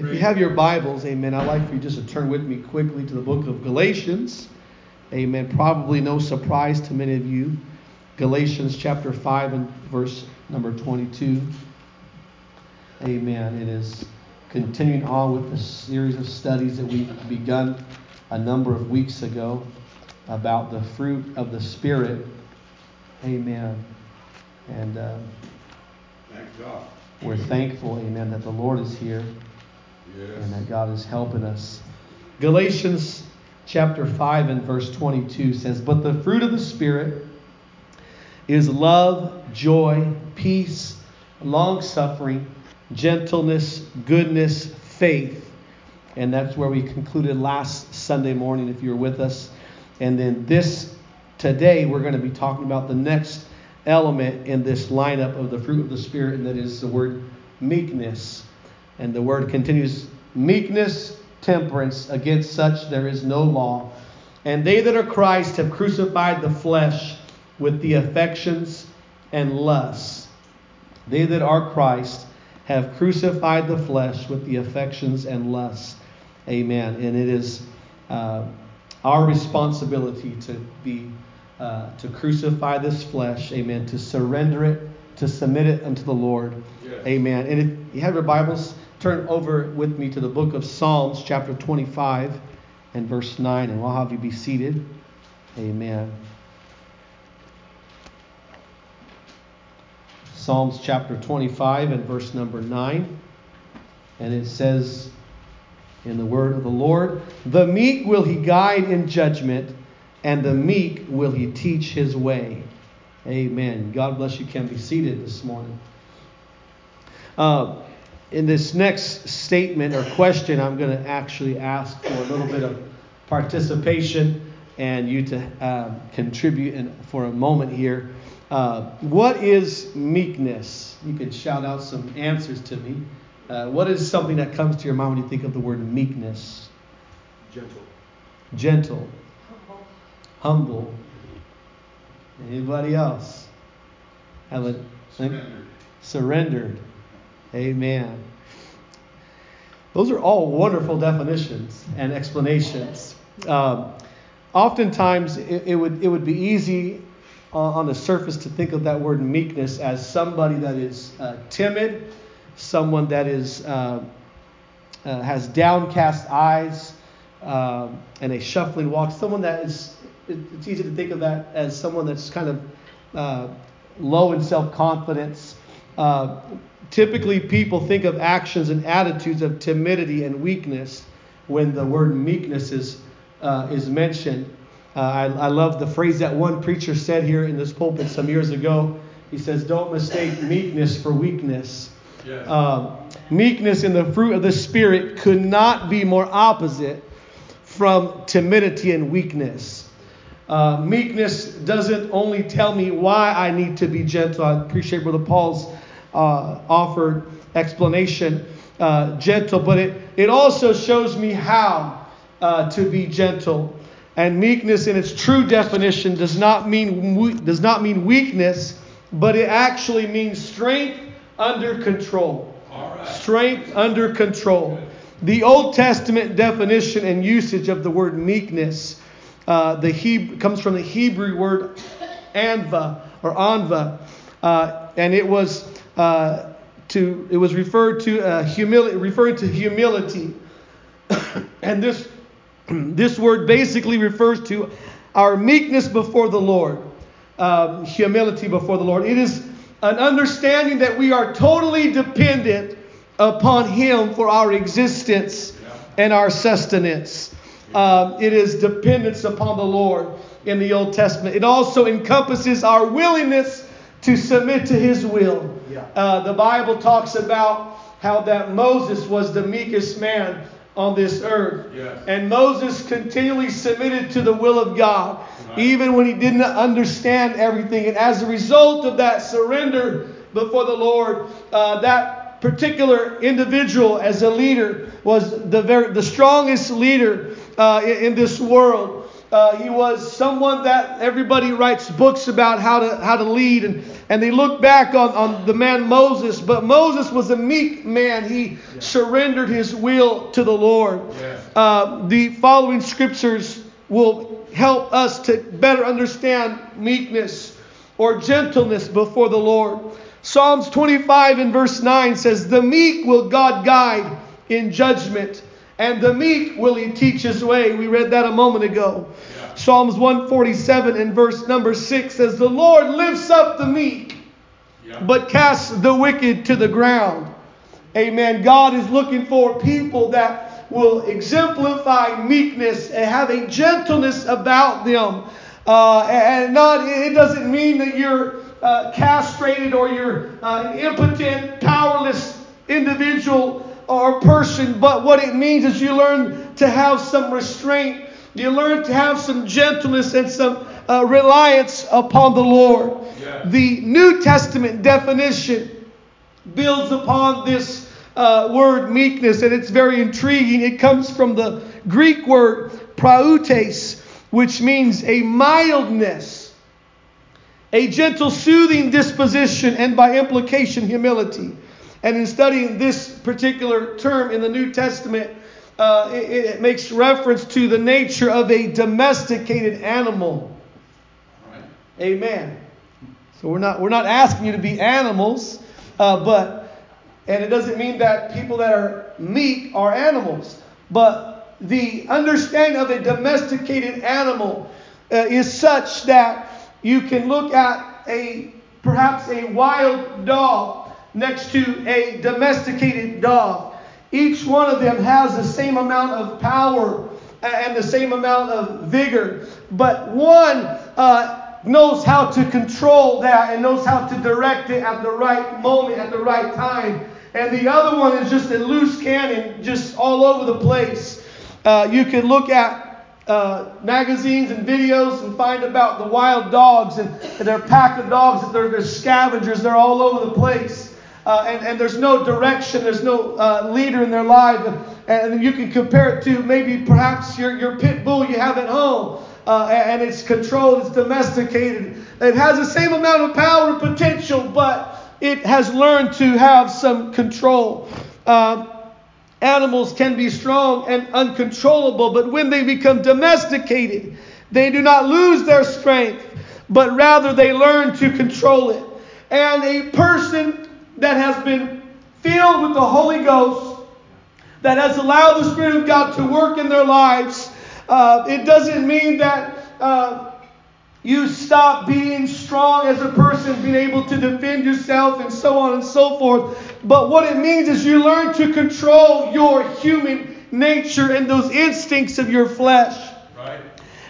If you have your Bibles, amen, I'd like for you just to turn with me quickly to the book of Galatians. Amen. Probably no surprise to many of you. Galatians chapter 5 and verse number 22. Amen. It is continuing on with the series of studies that we've begun a number of weeks ago about the fruit of the Spirit. Amen. And uh, we're thankful, amen, that the Lord is here Yes. and that God is helping us. Galatians chapter 5 and verse 22 says, But the fruit of the Spirit is love, joy, peace, long suffering, gentleness, goodness, faith. And that's where we concluded last Sunday morning, if you were with us. And then this, today, we're going to be talking about the next element in this lineup of the fruit of the Spirit, and that is the word meekness. And the word continues meekness, temperance, against such there is no law. And they that are Christ have crucified the flesh with the affections and lusts. They that are Christ have crucified the flesh with the affections and lusts. Amen. And it is uh, our responsibility to be uh, to crucify this flesh. Amen. To surrender it, to submit it unto the Lord. Yes. Amen. And if you have your Bibles, turn over with me to the book of Psalms, chapter 25 and verse 9, and we'll have you be seated. Amen. Psalms chapter 25 and verse number 9. And it says in the word of the Lord, The meek will he guide in judgment, and the meek will he teach his way. Amen. God bless you. Can be seated this morning. Uh, in this next statement or question, I'm going to actually ask for a little bit of participation and you to um, contribute in, for a moment here. Uh, what is meekness? You can shout out some answers to me. Uh, what is something that comes to your mind when you think of the word meekness? Gentle. Gentle, humble. Humble. Anybody else? Have a Surrender. surrendered. Amen. Those are all wonderful definitions and explanations. Um, oftentimes, it, it, would, it would be easy on, on the surface to think of that word meekness as somebody that is uh, timid, someone that is uh, uh, has downcast eyes um, and a shuffling walk, someone that is. it- It's easy to think of that as someone that's kind of uh, low in self confidence. Uh, typically, people think of actions and attitudes of timidity and weakness when the word meekness is, uh, is mentioned. Uh, I, I love the phrase that one preacher said here in this pulpit some years ago. He says, Don't mistake meekness for weakness. Yes. Um, meekness in the fruit of the Spirit could not be more opposite from timidity and weakness. Uh, meekness doesn't only tell me why I need to be gentle. I appreciate Brother Paul's uh, offered explanation, uh, gentle, but it, it also shows me how uh, to be gentle. And meekness, in its true definition, does not mean does not mean weakness, but it actually means strength under control. All right. Strength under control. The Old Testament definition and usage of the word meekness uh, the Hebrew, comes from the Hebrew word anva or anva, uh, and it was uh, to it was referred to uh, humility, referring to humility, and this this word basically refers to our meekness before the Lord, um, humility before the Lord. It is an understanding that we are totally dependent upon Him for our existence and our sustenance. Um, it is dependence upon the Lord in the Old Testament. It also encompasses our willingness to submit to His will. Uh, the Bible talks about how that Moses was the meekest man on this earth. Yes. And Moses continually submitted to the will of God, Right. even when he didn't understand everything. And as a result of that surrender before the Lord, uh, that particular individual as a leader was the very the strongest leader uh, in, in this world. Uh, he was someone that everybody writes books about how to how to lead, and, and they look back on, on the man Moses. But Moses was a meek man. He yeah. surrendered his will to the Lord. Yeah. Uh, the following scriptures will help us to better understand meekness or gentleness before the Lord. Psalms 25 and verse 9 says, The meek will God guide in judgment and the meek will he teach his way. We read that a moment ago. Yeah. Psalms 147 and verse number 6 says, The Lord lifts up the meek, yeah. but casts the wicked to the ground. Amen. God is looking for people that will exemplify meekness and have a gentleness about them. Uh, and not, it doesn't mean that you're uh, castrated or you're uh, an impotent, powerless individual or person, but what it means is you learn to have some restraint. You learn to have some gentleness and some uh, reliance upon the Lord. Yeah. The New Testament definition builds upon this uh, word meekness, and it's very intriguing. It comes from the Greek word prautes, which means a mildness, a gentle, soothing disposition, and by implication, humility. And in studying this particular term in the New Testament, uh, it, it, makes reference to the nature of a domesticated animal. Right. Amen. So we're not we're not asking you to be animals, uh, but and it doesn't mean that people that are meek are animals, but the understanding of a domesticated animal uh, is such that you can look at a perhaps a wild dog next to a domesticated dog. Each one of them has the same amount of power and the same amount of vigor, but one uh, knows how to control that and knows how to direct it at the right moment, at the right time. And the other one is just a loose cannon, just all over the place. Uh, you can look at uh, magazines and videos and find about the wild dogs and, and their pack of dogs. They're, they're scavengers. They're all over the place uh, and, and there's no direction, there's no uh, leader in their life. And, and you can compare it to maybe perhaps your, your pit bull you have at home. Uh, and it's controlled, it's domesticated. It has the same amount of power and potential, but it has learned to have some control. Uh, animals can be strong and uncontrollable, but when they become domesticated, they do not lose their strength, but rather they learn to control it. And a person that has been filled with the Holy Ghost, that has allowed the Spirit of God to work in their lives, uh, it doesn't mean that uh, you stop being strong as a person, being able to defend yourself, and so on and so forth. But what it means is you learn to control your human nature and those instincts of your flesh. Right.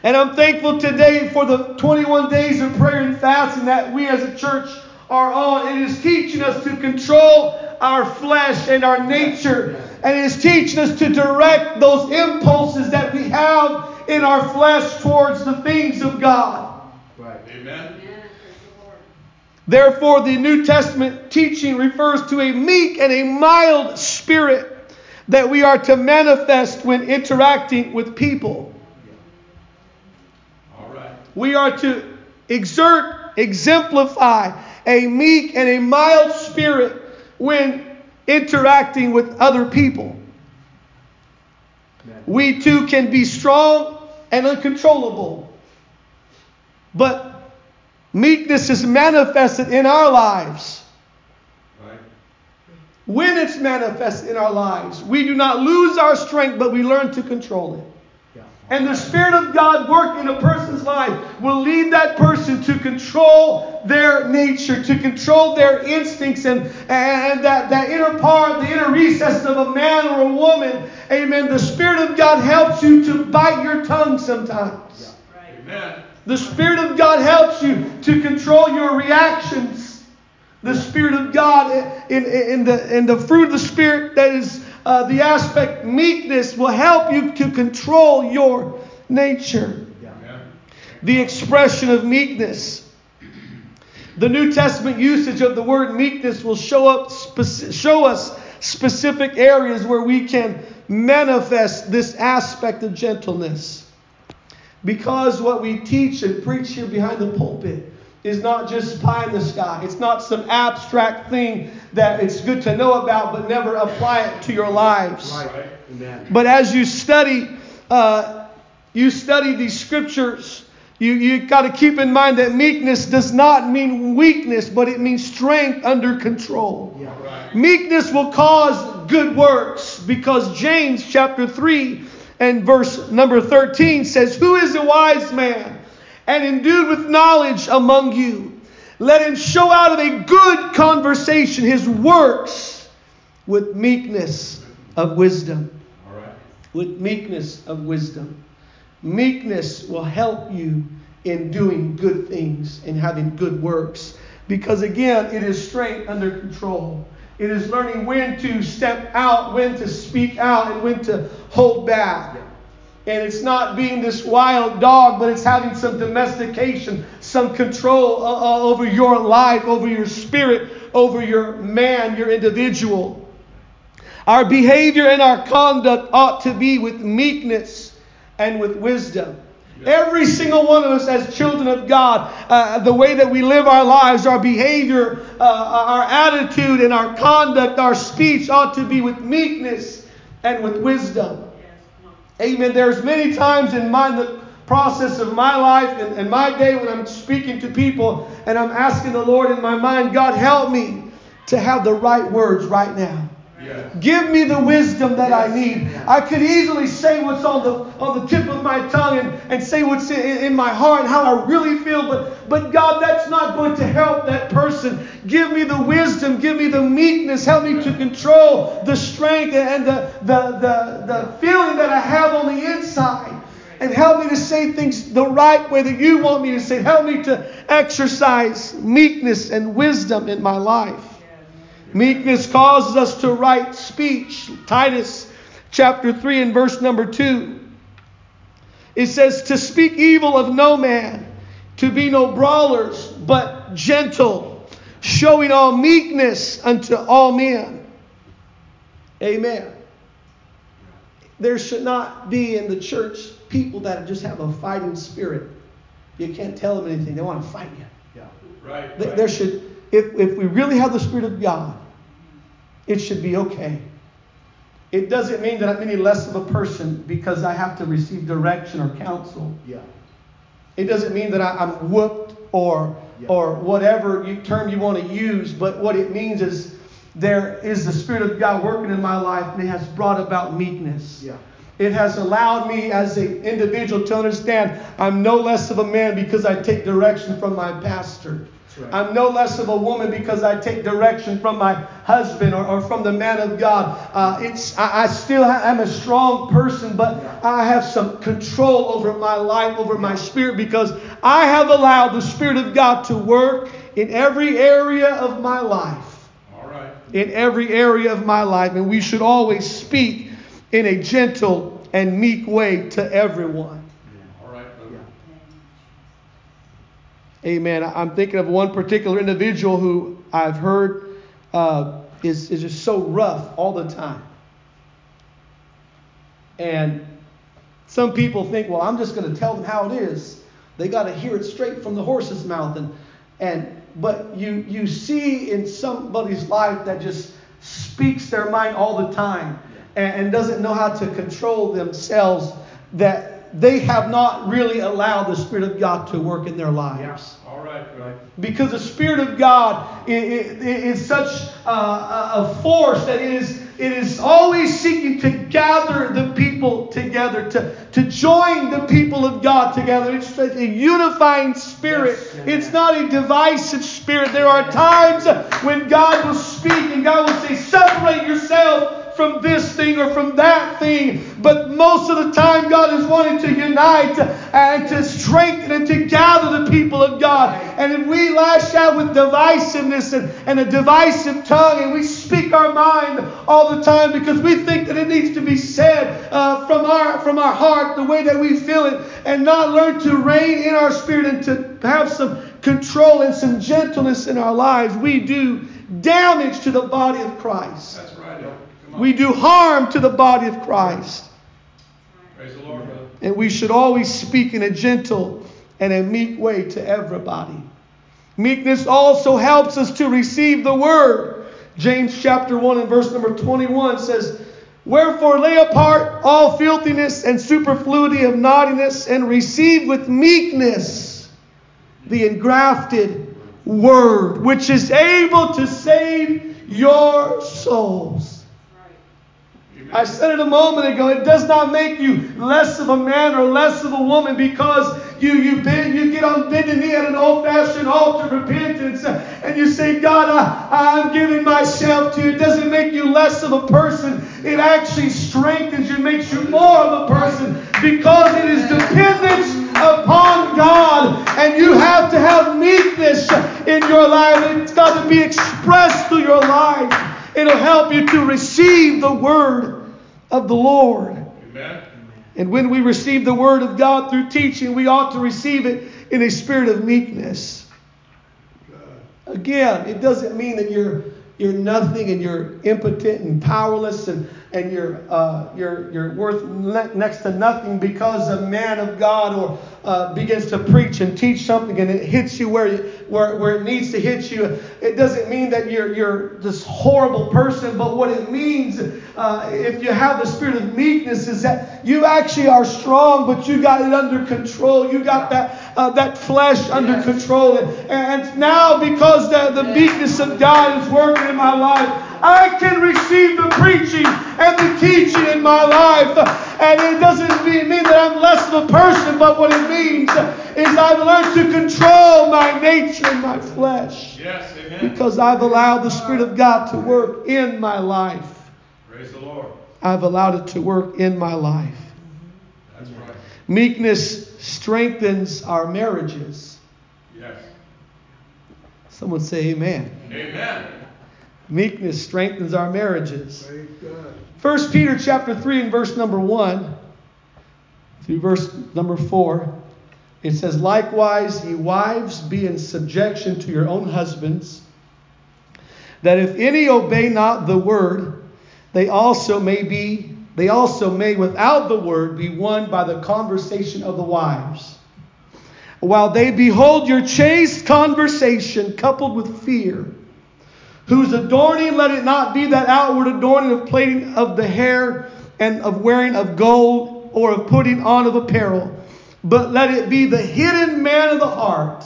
And I'm thankful today for the 21 days of prayer and fasting that we as a church are on. It is teaching us to control our flesh and our nature. And it is teaching us to direct those impulses that we have in our flesh towards the things of God. Right. Amen. Therefore, the New Testament teaching refers to a meek and a mild spirit that we are to manifest when interacting with people. All right. We are to exert, exemplify, a meek and a mild spirit when interacting with other people. We too can be strong and uncontrollable. But meekness is manifested in our lives. When it's manifested in our lives, we do not lose our strength, but we learn to control it. And the Spirit of God work in a person's life will lead that person to control their nature, to control their instincts and, and that, that inner part, the inner recesses of a man or a woman. Amen. The Spirit of God helps you to bite your tongue sometimes. Amen. The Spirit of God helps you to control your reactions. The Spirit of God in, in, the, in the fruit of the Spirit that is uh, the aspect meekness will help you to control your nature. The expression of meekness. The New Testament usage of the word meekness will show up speci- show us specific areas where we can manifest this aspect of gentleness. Because what we teach and preach here behind the pulpit is not just pie in the sky. It's not some abstract thing that it's good to know about but never apply it to your lives. Right. But as you study, uh, you study these scriptures, you, you got to keep in mind that meekness does not mean weakness, but it means strength under control. Yeah. Right. Meekness will cause good works because James chapter 3 and verse number 13 says, Who is a wise man and endued with knowledge among you? Let him show out of a good conversation his works with meekness of wisdom. With meekness of wisdom. Meekness will help you in doing good things and having good works. Because again, it is strength under control. It is learning when to step out, when to speak out, and when to hold back. And it's not being this wild dog, but it's having some domestication, some control uh, uh, over your life, over your spirit, over your man, your individual. Our behavior and our conduct ought to be with meekness and with wisdom. Every single one of us, as children of God, uh, the way that we live our lives, our behavior, uh, our attitude, and our conduct, our speech ought to be with meekness and with wisdom. Amen. There's many times in my the process of my life and, and my day when I'm speaking to people and I'm asking the Lord in my mind, God, help me to have the right words right now. Give me the wisdom that I need. I could easily say what's on the on the tip of my tongue and, and say what's in, in my heart and how I really feel, but but God, that's not going to help that person. Give me the wisdom, give me the meekness, help me to control the strength and the the the, the feeling that I have on the inside. And help me to say things the right way that you want me to say. Help me to exercise meekness and wisdom in my life. Meekness causes us to right speech. Titus chapter 3 and verse number 2. It says, To speak evil of no man, to be no brawlers, but gentle, showing all meekness unto all men. Amen. There should not be in the church people that just have a fighting spirit. You can't tell them anything, they want to fight you. Yeah. Right. Th- There should, if, if we really have the Spirit of God, it should be okay. It doesn't mean that I'm any less of a person because I have to receive direction or counsel. Yeah. It doesn't mean that I, I'm whooped or Yeah. or whatever you, term you want to use, but what it means is there is the Spirit of God working in my life and it has brought about meekness. Yeah. It has allowed me as an individual to understand I'm no less of a man because I take direction from my pastor. Right. I'm no less of a woman because I take direction from my husband or, or from the man of God. Uh, it's I, I still ha- am a strong person, but Yeah. I have some control over my life, over my spirit, because I have allowed the Spirit of God to work in every area of my life All right. in every area of my life, and we should always speak in a gentle and meek way to everyone. All right. brother. Amen. I'm thinking of one particular individual who I've heard uh, is, is just so rough all the time. And some people think, well, I'm just going to tell them how it is. They got to hear it straight from the horse's mouth. And, and but you, you see in somebody's life that just speaks their mind all the time and, and doesn't know how to control themselves that they have not really allowed the Spirit of God to work in their lives. All right. Right. Because the Spirit of God i- i- i- is such a a force that it is, it is always seeking to gather the people together, to, to join the people of God together. It's a unifying spirit. Yes, it's not a divisive spirit. There are times when God will speak and God will say, Separate yourself from this thing or from that thing. But most of the time, God is wanting to unite and to strengthen and to gather the people of God. And if we lash out with divisiveness and, and a divisive tongue and we speak our mind all the time because we think that it needs to be said uh, from, our, from our heart the way that we feel it and not learn to rein in our spirit and to have some control and some gentleness in our lives, we do damage to the body of Christ. That's right. Come on. We do harm to the body of Christ. Lord. And we should always speak in a gentle and a meek way to everybody. Meekness also helps us to receive the word. James chapter 1 and verse number 21 says, Wherefore lay apart all filthiness and superfluity of naughtiness and receive with meekness the engrafted word, which is able to save your souls. I said it a moment ago. It does not make you less of a man or less of a woman because you you bend, you get on bending knee at an old-fashioned altar of repentance and you say, God, I, I'm giving myself to you. It doesn't make you less of a person. It actually strengthens you, makes you more of a person because it is dependence upon God, and you have to have meekness in your life. It's got to be expressed through your life. It'll help you to receive the word of the Lord. Amen. And when we receive the word of God through teaching, we ought to receive it in a spirit of meekness. Again, it doesn't mean that you're you're nothing and you're impotent and powerless and, and you're, uh, you're, you're worth ne- next to nothing because a man of God or uh, begins to preach and teach something and it hits you where, where, where it needs to hit you. It doesn't mean that you're, you're this horrible person, but what it means uh, if you have the spirit of meekness is that you actually are strong, but you got it under control. You got that, uh, that flesh under yes. control. And, and now because the, the meekness of God is working in my life. I can receive the preaching and the teaching in my life. And it doesn't mean that I'm less of a person, but what it means is I've learned to control my nature and my flesh. Yes, amen. Because I've allowed the Spirit of God to work in my life. Praise the Lord. I've allowed it to work in my life. That's right. Meekness strengthens our marriages. Yes. Someone say amen. Amen. Meekness strengthens our marriages. First Peter chapter 3 and verse number 1 through verse number 4. It says, Likewise, ye wives, be in subjection to your own husbands, that if any obey not the word, they also may be, they also may without the word be won by the conversation of the wives. While they behold your chaste conversation coupled with fear whose adorning let it not be that outward adorning of plaiting of the hair and of wearing of gold or of putting on of apparel, but let it be the hidden man of the heart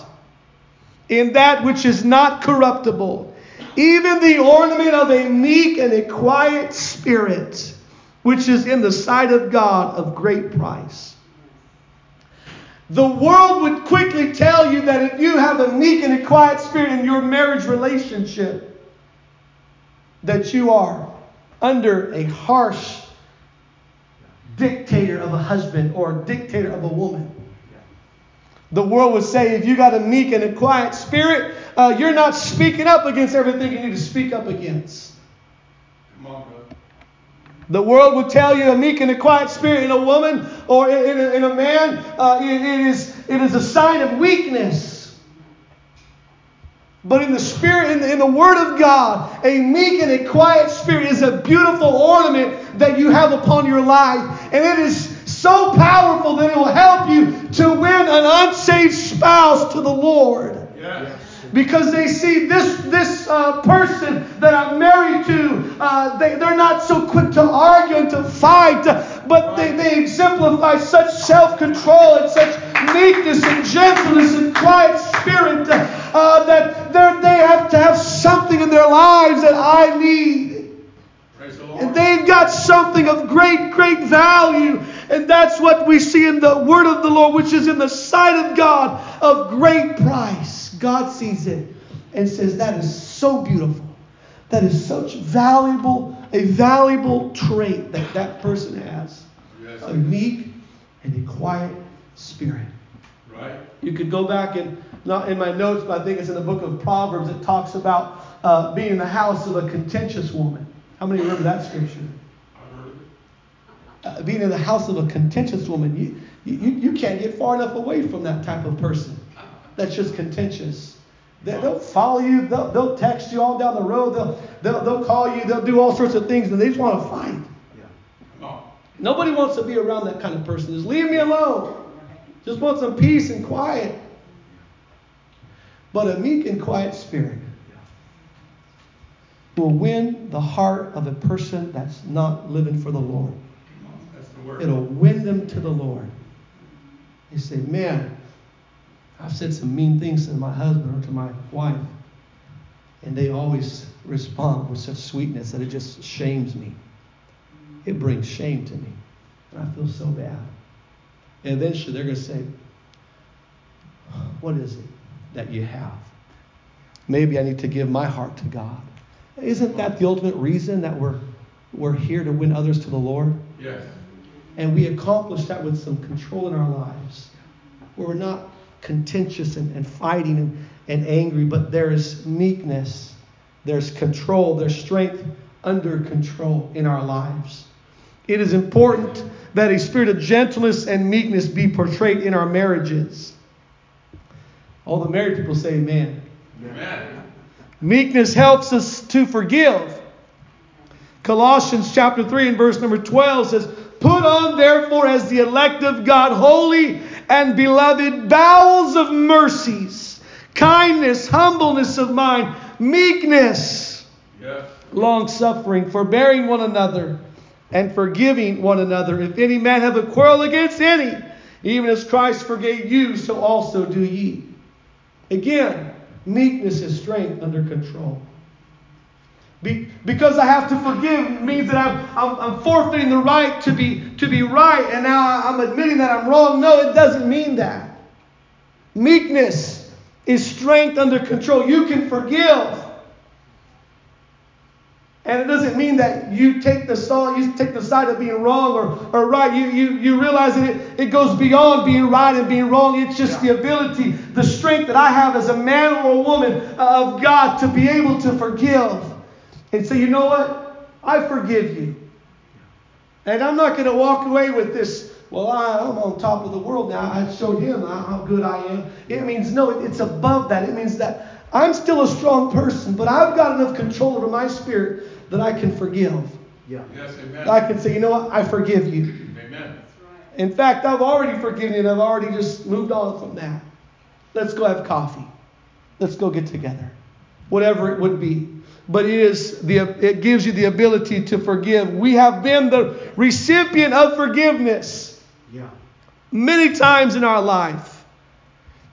in that which is not corruptible, even the ornament of a meek and a quiet spirit, which is in the sight of God of great price. The world would quickly tell you that if you have a meek and a quiet spirit in your marriage relationship, that you are under a harsh dictator of a husband or dictator of a woman. The world would say if you got a meek and a quiet spirit, uh, you're not speaking up against everything you need to speak up against. Come on. The world would tell you a meek and a quiet spirit in a woman or in, a, in a man, uh, it, it, is, it is a sign of weakness. But in the Spirit, in the, in the Word of God, a meek and a quiet spirit is a beautiful ornament that you have upon your life. And it is so powerful that it will help you to win an unsaved spouse to the Lord. Yes. Because they see this, this uh, person that I'm married to, uh, they, they're not so quick to argue and to fight, but they, they exemplify such self control and such meekness and gentleness and quiet spirit uh, that I need. And they've got something of great, great value. And that's what we see in the word of the Lord, which is in the sight of God of great price. God sees it and says, That is so beautiful. That is such valuable, a valuable trait that that person has. Yes. A meek and a quiet spirit. Right. You could go back and not in my notes, but I think it's in the book of Proverbs. It talks about uh, being in the house of a contentious woman. How many remember that scripture? Uh, being in the house of a contentious woman, you, you, you can't get far enough away from that type of person that's just contentious. They, will follow you, they'll, they'll text you all down the road, they'll, they'll, they'll call you, they'll do all sorts of things, and they just want to fight. Yeah. Nobody wants to be around that kind of person. Just leave me alone. Just want some peace and quiet. But a meek and quiet spirit will win the heart of a person that's not living for the Lord. The. It'll win them to the Lord. They say, Man, I've said some mean things to my husband or to my wife. And they always respond with such sweetness that it just shames me. It brings shame to me. And I feel so bad. And eventually they're going to say, What is it that you have? Maybe I need to give my heart to God. Isn't that the ultimate reason that we're, we're here to win others to the Lord? Yes. And we accomplish that with some control in our lives. Where we're not contentious and, and fighting and, and angry, but there is meekness, there's control, there's strength under control in our lives. It is important that a spirit of gentleness and meekness be portrayed in our marriages. All the married people say amen. Amen. Meekness helps us to forgive. Colossians chapter 3 and verse number 12 says, Put on therefore as the elect of God holy and beloved bowels of mercies, kindness, humbleness of mind, meekness, Yes. long suffering, forbearing one another, and forgiving one another. If any man have a quarrel against any, even as Christ forgave you, so also do ye. Again, meekness is strength under control. Be, because I have to forgive means that I'm, I'm, I'm, forfeiting the right to be, to be right, and now I'm admitting that I'm wrong. No, it doesn't mean that. Meekness is strength under control. You can forgive. And it doesn't mean that you take the side, you take the side of being wrong or, or right. You, you, you realize that it, it goes beyond being right and being wrong. It's just the ability, the strength that I have as a man or a woman of God to be able to forgive and say, you know what? I forgive you. And I'm not going to walk away with this, well, I, am on top of the world now. I showed him how good I am. It means, no, it's above that. It means that I'm still a strong person, but I've got enough control over my spirit that I can forgive. Yeah. Yes, amen. I can say, you know what? I forgive you. Amen. In fact, I've already forgiven you and I've already just moved on from that. Let's go have coffee. Let's go get together. Whatever it would be. But it is the it gives you the ability to forgive. We have been the recipient of forgiveness. Yeah. Many times in our life.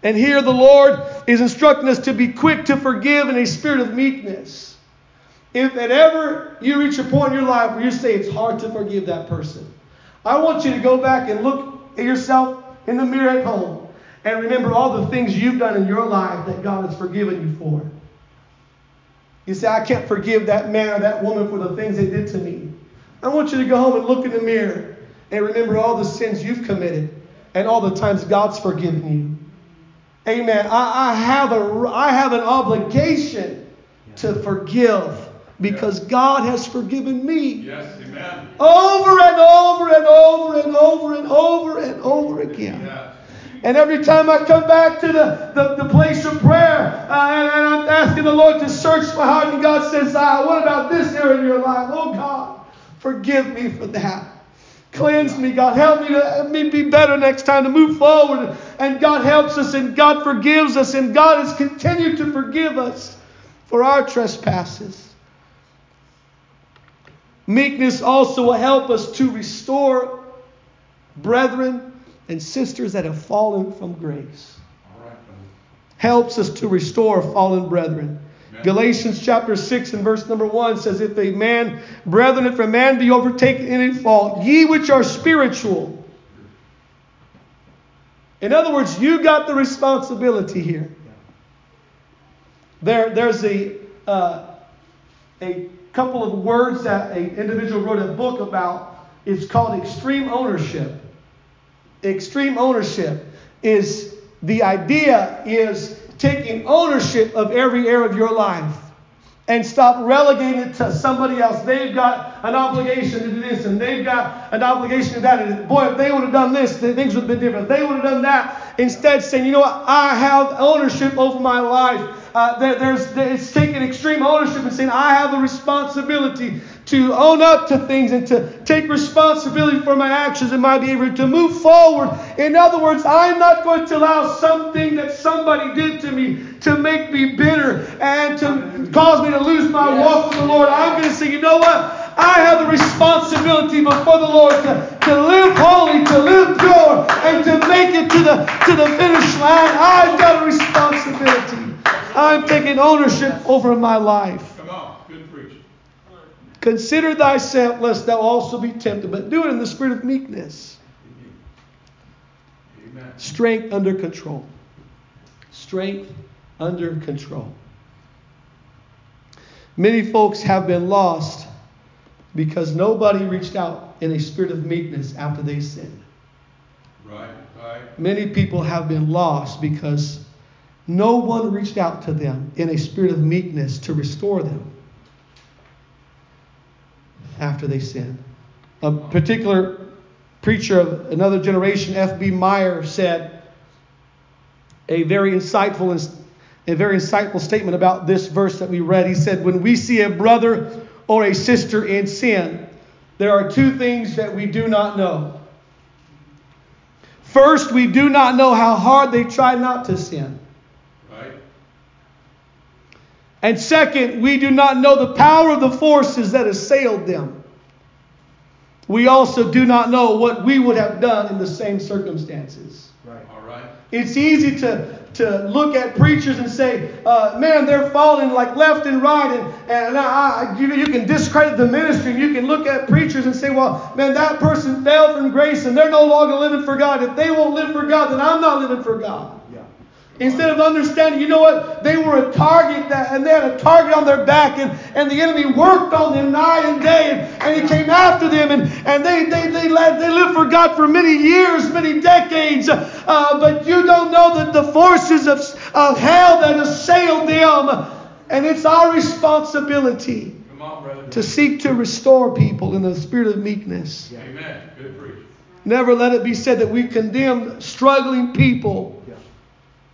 And here the Lord is instructing us to be quick to forgive in a spirit of meekness. If at ever you reach a point in your life where you say it's hard to forgive that person, I want you to go back and look at yourself in the mirror at home and remember all the things you've done in your life that God has forgiven you for. You say, I can't forgive that man or that woman for the things they did to me. I want you to go home and look in the mirror and remember all the sins you've committed and all the times God's forgiven you. Amen. I, I have, a, I have an obligation to forgive because God has forgiven me. Yes, amen. Over and over and over and over and over and over again. Yes. And every time I come back to the, the, the place of prayer uh, and, and, I'm asking the Lord to search my heart, and God says, ah, What about this area in your life? Oh, God, forgive me for that. Cleanse me, God. Help me to me be better next time to move forward. And God helps us, and God forgives us, and God has continued to forgive us for our trespasses. Meekness also will help us to restore brethren and sisters that have fallen from grace. Right. Helps us to restore fallen brethren. Amen. Galatians chapter 6 and verse number 1 says, If a man, brethren, if a man be overtaken in a fault, ye which are spiritual. In other words, you got the responsibility here. There, there's a, uh, a couple of words that an individual wrote a book about. It's called extreme ownership. Extreme ownership is the idea is taking ownership of every area of your life and stop relegating it to somebody else. They've got an obligation to do this and they've got an obligation to that. And boy, if they would have done this, then things would have been different. If they would have done that. Instead, saying, you know what, I have ownership over my life. Uh, there, there's, it's taking extreme ownership and saying, I have a responsibility to own up to things and to take responsibility for my actions and my behavior, to move forward. In other words, I'm not going to allow something that somebody did to me to make me bitter and to cause me to lose my walk with the Lord. I'm going to say, you know what? I have the responsibility before the Lord to, to live holy, to live pure, and to make it to the, to ownership over my life. Come on, good. Consider thyself, lest thou also be tempted, but do it in the spirit of meekness. Amen. Strength under control. Strength under control. Many folks have been lost because nobody reached out in a spirit of meekness after they sinned. Right, right. Many people have been lost because no one reached out to them in a spirit of meekness to restore them after they sinned. A particular preacher of another generation, F.B. Meyer, said a very insightful a very insightful statement about this verse that we read. He said, "When we see a brother or a sister in sin, there are two things that we do not know. First, we do not know how hard they try not to sin. Right. And second, we do not know the power of the forces that assailed them. We also do not know what we would have done in the same circumstances. Right. All right. It's easy to, to look at preachers and say, uh, man, they're falling like left and right, and, and I, you, you can discredit the ministry. And you can look at preachers and say, well, man, that person fell from grace and they're no longer living for God. If they won't live for God, then I'm not living for God. Instead of understanding, you know what? They were a target that, and they had a target on their back, and, and the enemy worked on them night and day, and, and he came after them, and, and they, they, they, led, they lived for God for many years, many decades. Uh, but you don't know that the forces of, of hell that assailed them, and it's our responsibility Come on, to seek to restore people in the spirit of meekness. Amen. Good preach. Never let it be said that we condemn struggling people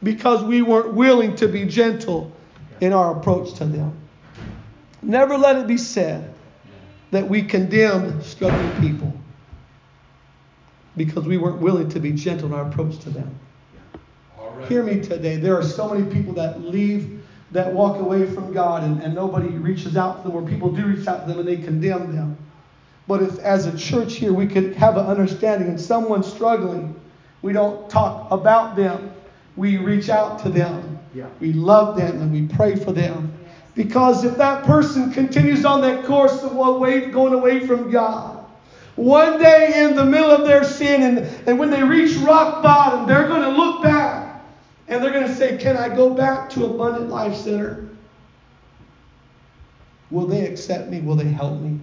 because we weren't willing to be gentle in our approach to them. Never let it be said that we condemned struggling people because we weren't willing to be gentle in our approach to them. Right. Hear me today. There are so many people that leave, that walk away from God, and, and nobody reaches out to them, or people do reach out to them and they condemn them. But if, as a church here, we could have an understanding and someone's struggling, we don't talk about them we reach out to them. Yeah. We love them and we pray for them. Because if that person continues on that course of away, going away from God, one day in the middle of their sin, and, and when they reach rock bottom, they're going to look back and they're going to say, Can I go back to Abundant Life Center? Will they accept me? Will they help me?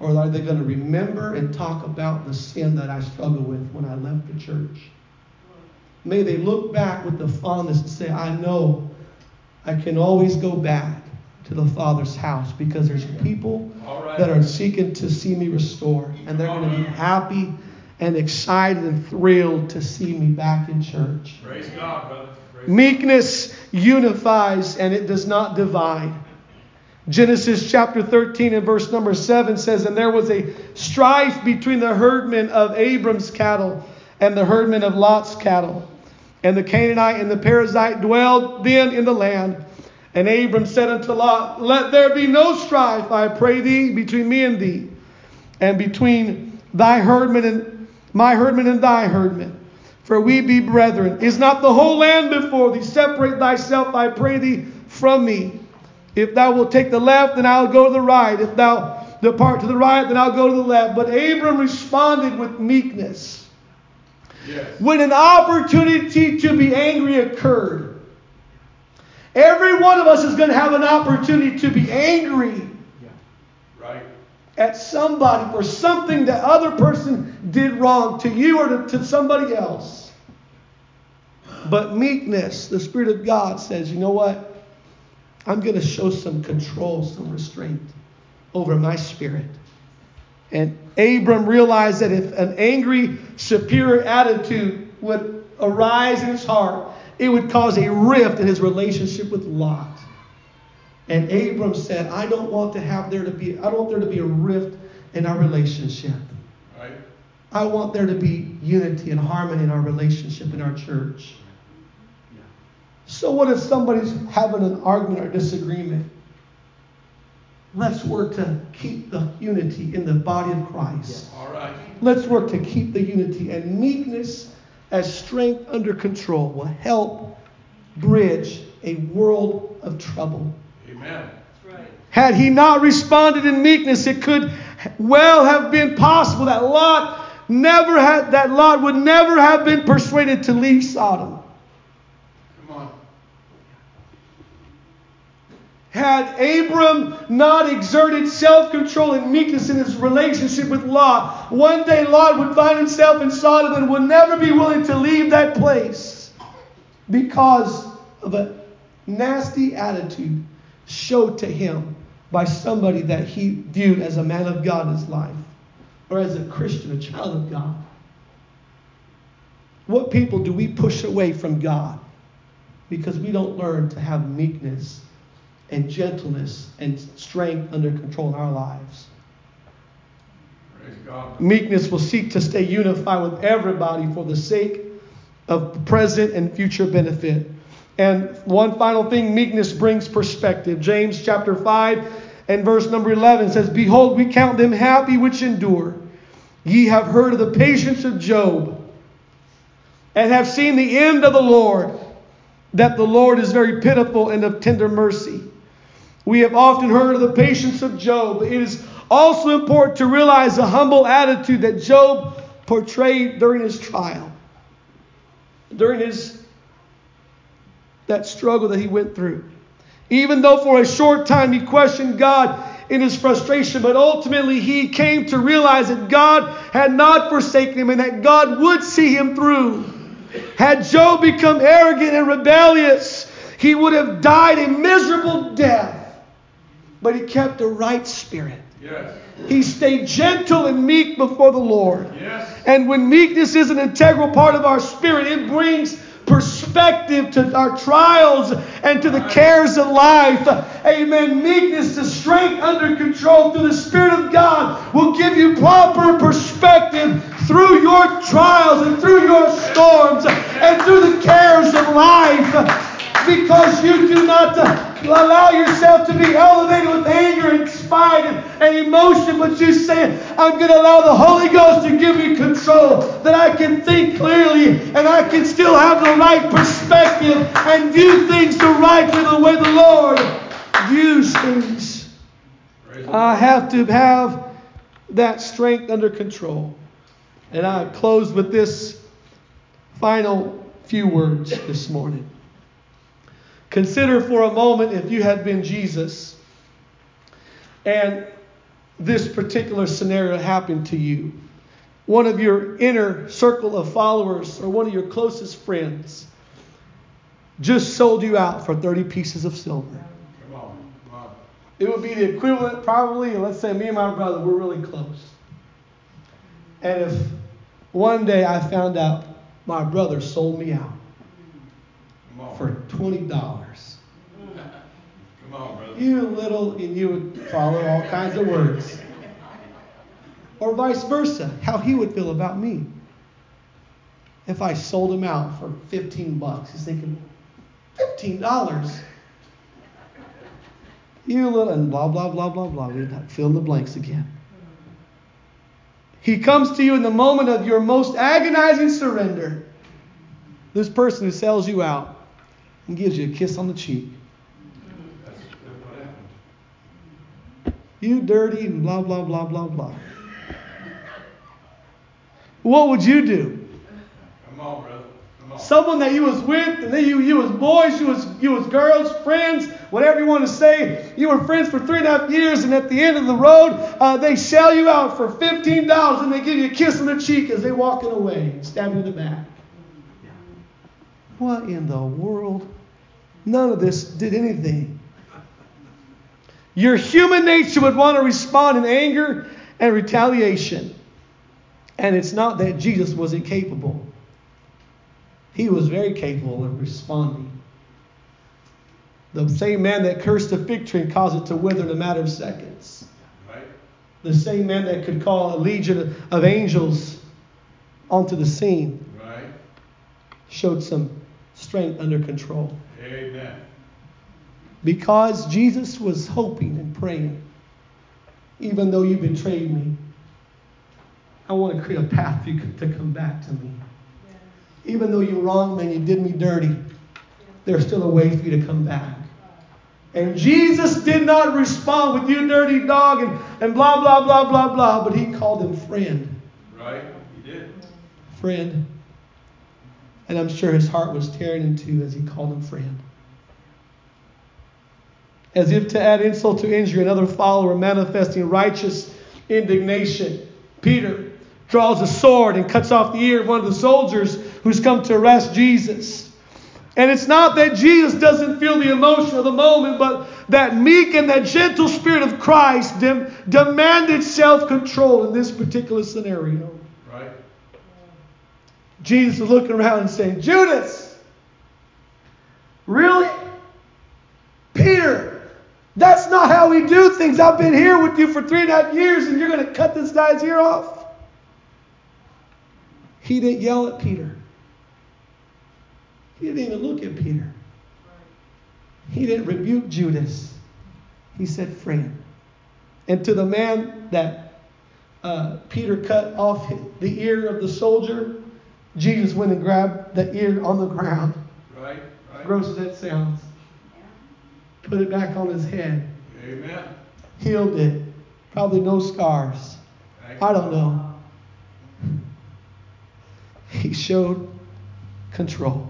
Or are they going to remember and talk about the sin that I struggled with when I left the church? May they look back with the fondness and say, I know I can always go back to the Father's house because there's people right. that are seeking to see me restored. And they're going to be happy and excited and thrilled to see me back in church. Praise God, brother. Praise Meekness unifies and it does not divide. Genesis chapter 13 and verse number 7 says, And there was a strife between the herdmen of Abram's cattle and the herdmen of Lot's cattle. And the Canaanite and the Perizzite dwelled then in the land. And Abram said unto Lot, Let there be no strife, I pray thee, between me and thee, and between thy herdmen and my herdmen and thy herdmen. For we be brethren. Is not the whole land before thee? Separate thyself, I pray thee, from me. If thou wilt take the left, then I'll go to the right. If thou depart to the right, then I'll go to the left. But Abram responded with meekness. Yes. When an opportunity to be angry occurred, every one of us is going to have an opportunity to be angry Right. at somebody for something that other person did wrong to you or to, to somebody else. But meekness, the Spirit of God says, you know what? I'm going to show some control, some restraint over my spirit. And Abram realized that if an angry, superior attitude would arise in his heart, it would cause a rift in his relationship with Lot. And Abram said, I don't want to have there to be I don't want there to be a rift in our relationship. Right. I want there to be unity and harmony in our relationship in our church. So what if somebody's having an argument or disagreement? Let's work to keep the unity in the body of Christ. All right. Let's work to keep the unity and meekness as strength under control will help bridge a world of trouble. Amen. Had he not responded in meekness, it could well have been possible that Lot never had that Lot would never have been persuaded to leave Sodom. Come on. Had Abram not exerted self control and meekness in his relationship with Lot, one day Lot would find himself in Sodom and would never be willing to leave that place because of a nasty attitude showed to him by somebody that he viewed as a man of God in his life or as a Christian, a child of God. What people do we push away from God because we don't learn to have meekness and gentleness and strength under control in our lives? God. Meekness will seek to stay unified with everybody for the sake of present and future benefit. And one final thing meekness brings perspective. James chapter 5 and verse number 11 says, Behold, we count them happy which endure. Ye have heard of the patience of Job, and have seen the end of the Lord, that the Lord is very pitiful and of tender mercy. We have often heard of the patience of Job, it is also important to realize the humble attitude that Job portrayed during his trial, during his that struggle that he went through. Even though for a short time he questioned God in his frustration, but ultimately he came to realize that God had not forsaken him and that God would see him through. Had Job become arrogant and rebellious, he would have died a miserable death. But he kept a right spirit. Yes. He stayed gentle and meek before the Lord. Yes. And when meekness is an integral part of our spirit, it brings perspective to our trials and to the cares of life. Amen. Meekness, the strength under control through the Spirit of God will give you proper perspective through your trials and through your storms and through the cares of life because you do not uh, allow yourself to be elevated with anger and spite and emotion, but you say, I'm going to allow the Holy Ghost to give me control, that I can think clearly and I can still have the right perspective and view things the right way, the way the Lord views things. I have to have that strength under control. And I close with this final few words this morning. Consider for a moment if you had been Jesus and this particular scenario happened to you. One of your inner circle of followers or one of your closest friends just sold you out for 30 pieces of silver. It would be the equivalent, probably, let's say me and my brother, we're really close. And if one day I found out my brother sold me out for $20, Come on, brother. You little, and you would follow all kinds of words. Or vice versa, how he would feel about me. If I sold him out for 15 bucks, he's thinking, $15? You little, and blah, blah, blah, blah, blah. We'd fill in the blanks again. He comes to you in the moment of your most agonizing surrender. This person who sells you out and gives you a kiss on the cheek. That's, that's what happened. You dirty and blah, blah, blah, blah, blah. What would you do? Come on, brother. Come on. Someone that you was with, and then you, you was boys, you was you was girls, friends, whatever you want to say. You were friends for three and a half years, and at the end of the road, uh, they sell you out for fifteen dollars, and they give you a kiss on the cheek as they walking away, stab you in the back. What in the world? None of this did anything. Your human nature would want to respond in anger and retaliation. And it's not that Jesus was incapable. He was very capable of responding. The same man that cursed a fig tree and caused it to wither in a matter of seconds. Right. The same man that could call a legion of angels onto the scene Right. showed some strength under control. Amen. Because Jesus was hoping and praying, even though you betrayed me, I want to create a path for you to come back to me. Even though you wronged me and you did me dirty, there's still a way for you to come back. And Jesus did not respond with you dirty dog and, and blah, blah, blah, blah, blah, but he called him friend. Right. He did. Friend. And I'm sure his heart was tearing in two as he called him friend. As if to add insult to injury, another follower manifesting righteous indignation. Peter draws a sword and cuts off the ear of one of the soldiers who's come to arrest Jesus. And it's not that Jesus doesn't feel the emotion of the moment, but that meek and that gentle spirit of Christ dem- demanded self control in this particular scenario. Right. Jesus is looking around and saying, Judas, really? Peter, that's not how we do things. I've been here with you for three and a half years and you're going to cut this guy's ear off? He didn't yell at Peter. He didn't even look at Peter. He didn't rebuke Judas. He said, friend. And to the man that uh, Peter cut off the ear of the soldier, Jesus went and grabbed the ear on the ground. Right. Right. Gross as that sounds. Put it back on his head. Amen. Healed it. Probably no scars. Thank I don't know. He showed control.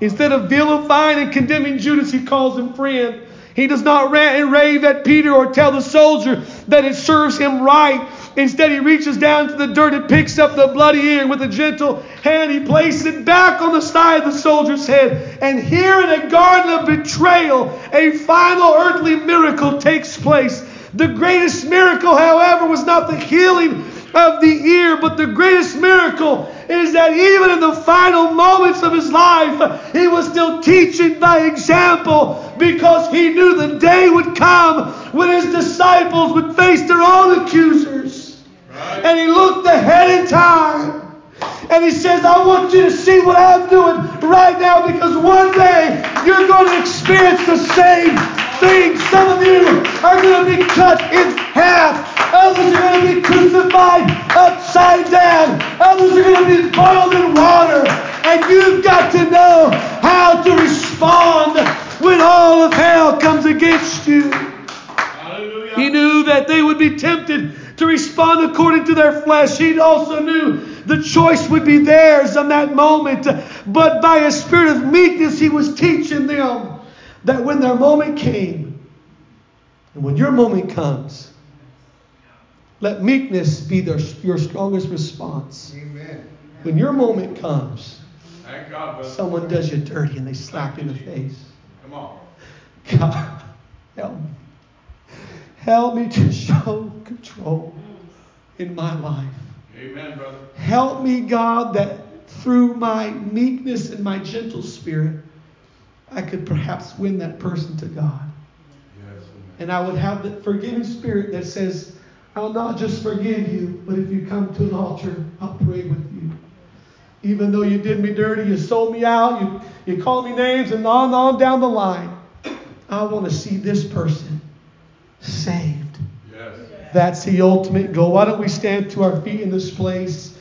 Instead of vilifying and condemning Judas, he calls him friend. He does not rant and rave at Peter or tell the soldier that it serves him right. Instead, he reaches down to the dirt and picks up the bloody ear. With a gentle hand, he places it back on the side of the soldier's head. And here, in a garden of betrayal, a final earthly miracle takes place. The greatest miracle, however, was not the healing of the ear, but the greatest miracle is that even in the final moments of his life, he was still teaching by example because he knew the day would come when his disciples would face their own accusers. And he looked ahead in time. And he says, I want you to see what I'm doing right now because one day you're going to experience the same thing. Some of you are going to be cut in half. Others are going to be crucified upside down. Others are going to be boiled in water. And you've got to know how to respond when all of hell comes against you. Hallelujah. He knew that they would be tempted to respond according to their flesh. He also knew the choice would be theirs in that moment. But by a spirit of meekness, he was teaching them that when their moment came, and when your moment comes, let meekness be their, your strongest response. Amen. When your moment comes, Thank God, someone does you dirty and they slap you in the face. Come on. God, help me. Help me to show control in my life. Amen, brother. Help me, God, that through my meekness and my gentle spirit, I could perhaps win that person to God. Yes. And I would have the forgiving spirit that says, I'll not just forgive you, but if you come to an altar, I'll pray with you. Even though you did me dirty, you sold me out, you, you called me names, and on and on down the line, I want to see this person saved. Yes. That's the ultimate goal. Why don't we stand to our feet in this place?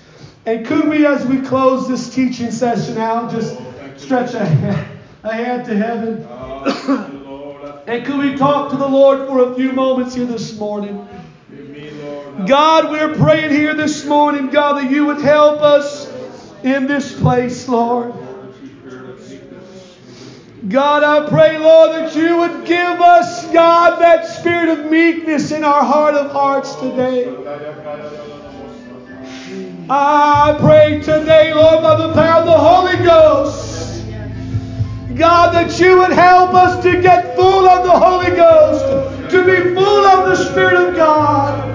And could we, as we close this teaching session out, just oh, stretch a, hand- a hand to heaven? Uh, Hallelujah, Lord. And could we talk to the Lord for a few moments here this morning? Me, Lord. God, we're praying here this morning, God, that you would help us in this place, Lord. God, I pray, Lord, that you would give us, God, that spirit of meekness in our heart of hearts today. I pray today, Lord, by the power of the Holy Ghost, God, that you would help us to get full of the Holy Ghost, to be full of the Spirit of God.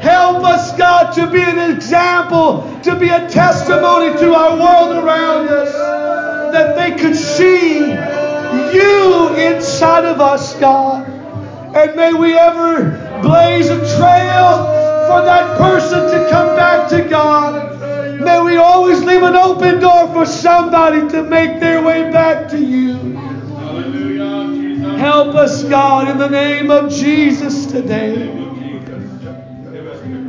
Help us, God, to be an example, to be a testimony to our world around us that they could see you inside of us, God. And may we ever blaze a trail for that person to come back to God. May we always leave an open door for somebody to make their way back to you. Help us, God, in the name of Jesus today.